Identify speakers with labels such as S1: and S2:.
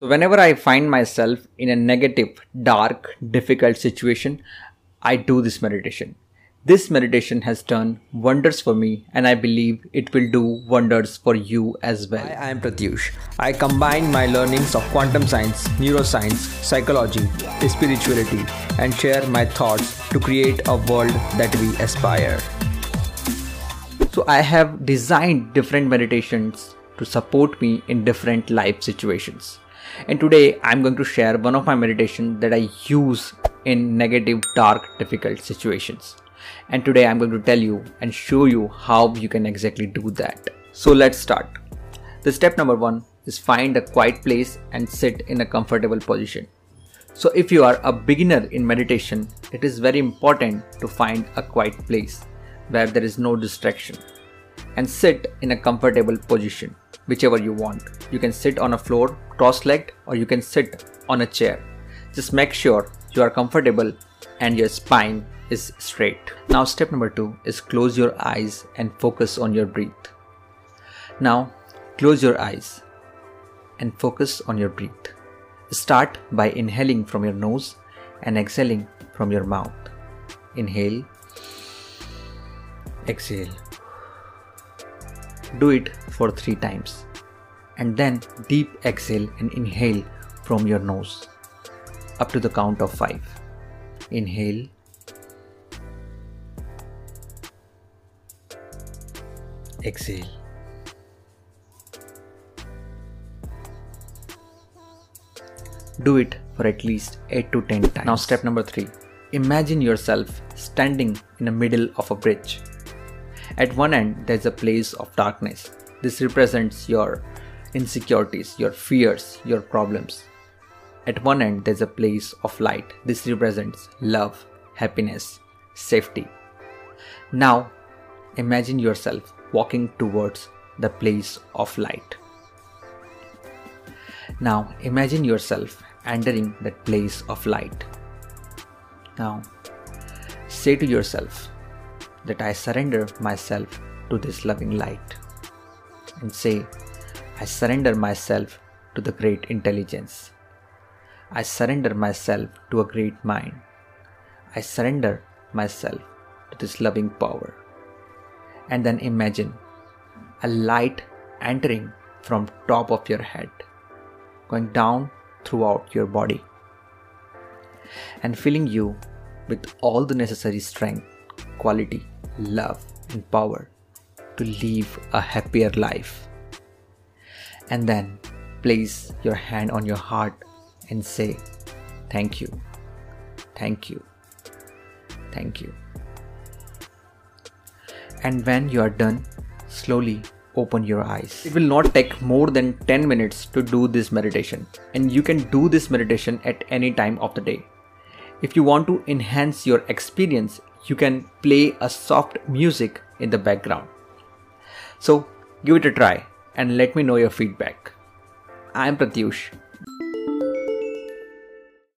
S1: So whenever I find myself in a negative, dark, difficult situation, I do this meditation. This meditation has done wonders for me and I believe it will do wonders for you as well.
S2: Hi, I am Pratyush. I combine my learnings of quantum science, neuroscience, psychology, spirituality and share my thoughts to create a world that we aspire.
S1: So I have designed different meditations to support me in different life situations. And today I'm going to share one of my meditations that I use in negative, dark, difficult situations. And today I'm going to tell you and show you how you can exactly do that. So let's start. The step number one is find a quiet place and sit in a comfortable position. So if you are a beginner in meditation, it is very important to find a quiet place where there is no distraction and sit in a comfortable position whichever you want. You can sit on a floor cross-legged or you can sit on a chair. Just make sure you are comfortable and your spine is straight. Now step number 2 is close your eyes and focus on your breath. Now close your eyes and focus on your breath. Start by inhaling from your nose and exhaling from your mouth. Inhale, exhale. Do it for 3 times and then deep exhale and inhale from your nose up to the count of 5. Inhale. Exhale. Do it for at least 8 to 10 times. Now step number 3. Imagine yourself standing in the middle of a bridge. At one end there's a place of darkness. This represents your insecurities, your fears, your problems. At one end, there's a place of light. This represents love, happiness, safety. Now, imagine yourself walking towards the place of light. Now, imagine yourself entering that place of light. Now, say to yourself that I surrender myself to this loving light. And say, I surrender myself to the great intelligence. I surrender myself to a great mind. I surrender myself to this loving power. And then imagine a light entering from top of your head, going down throughout your body, and filling you with all the necessary strength, quality, love, and power to live a happier life and then place your hand on your heart and say, Thank you, thank you, thank you. And when you are done, slowly open your eyes. It will not take more than 10 minutes to do this meditation, and you can do this meditation at any time of the day. If you want to enhance your experience, you can play a soft music in the background. So give it a try and let me know your feedback. I am Pratyush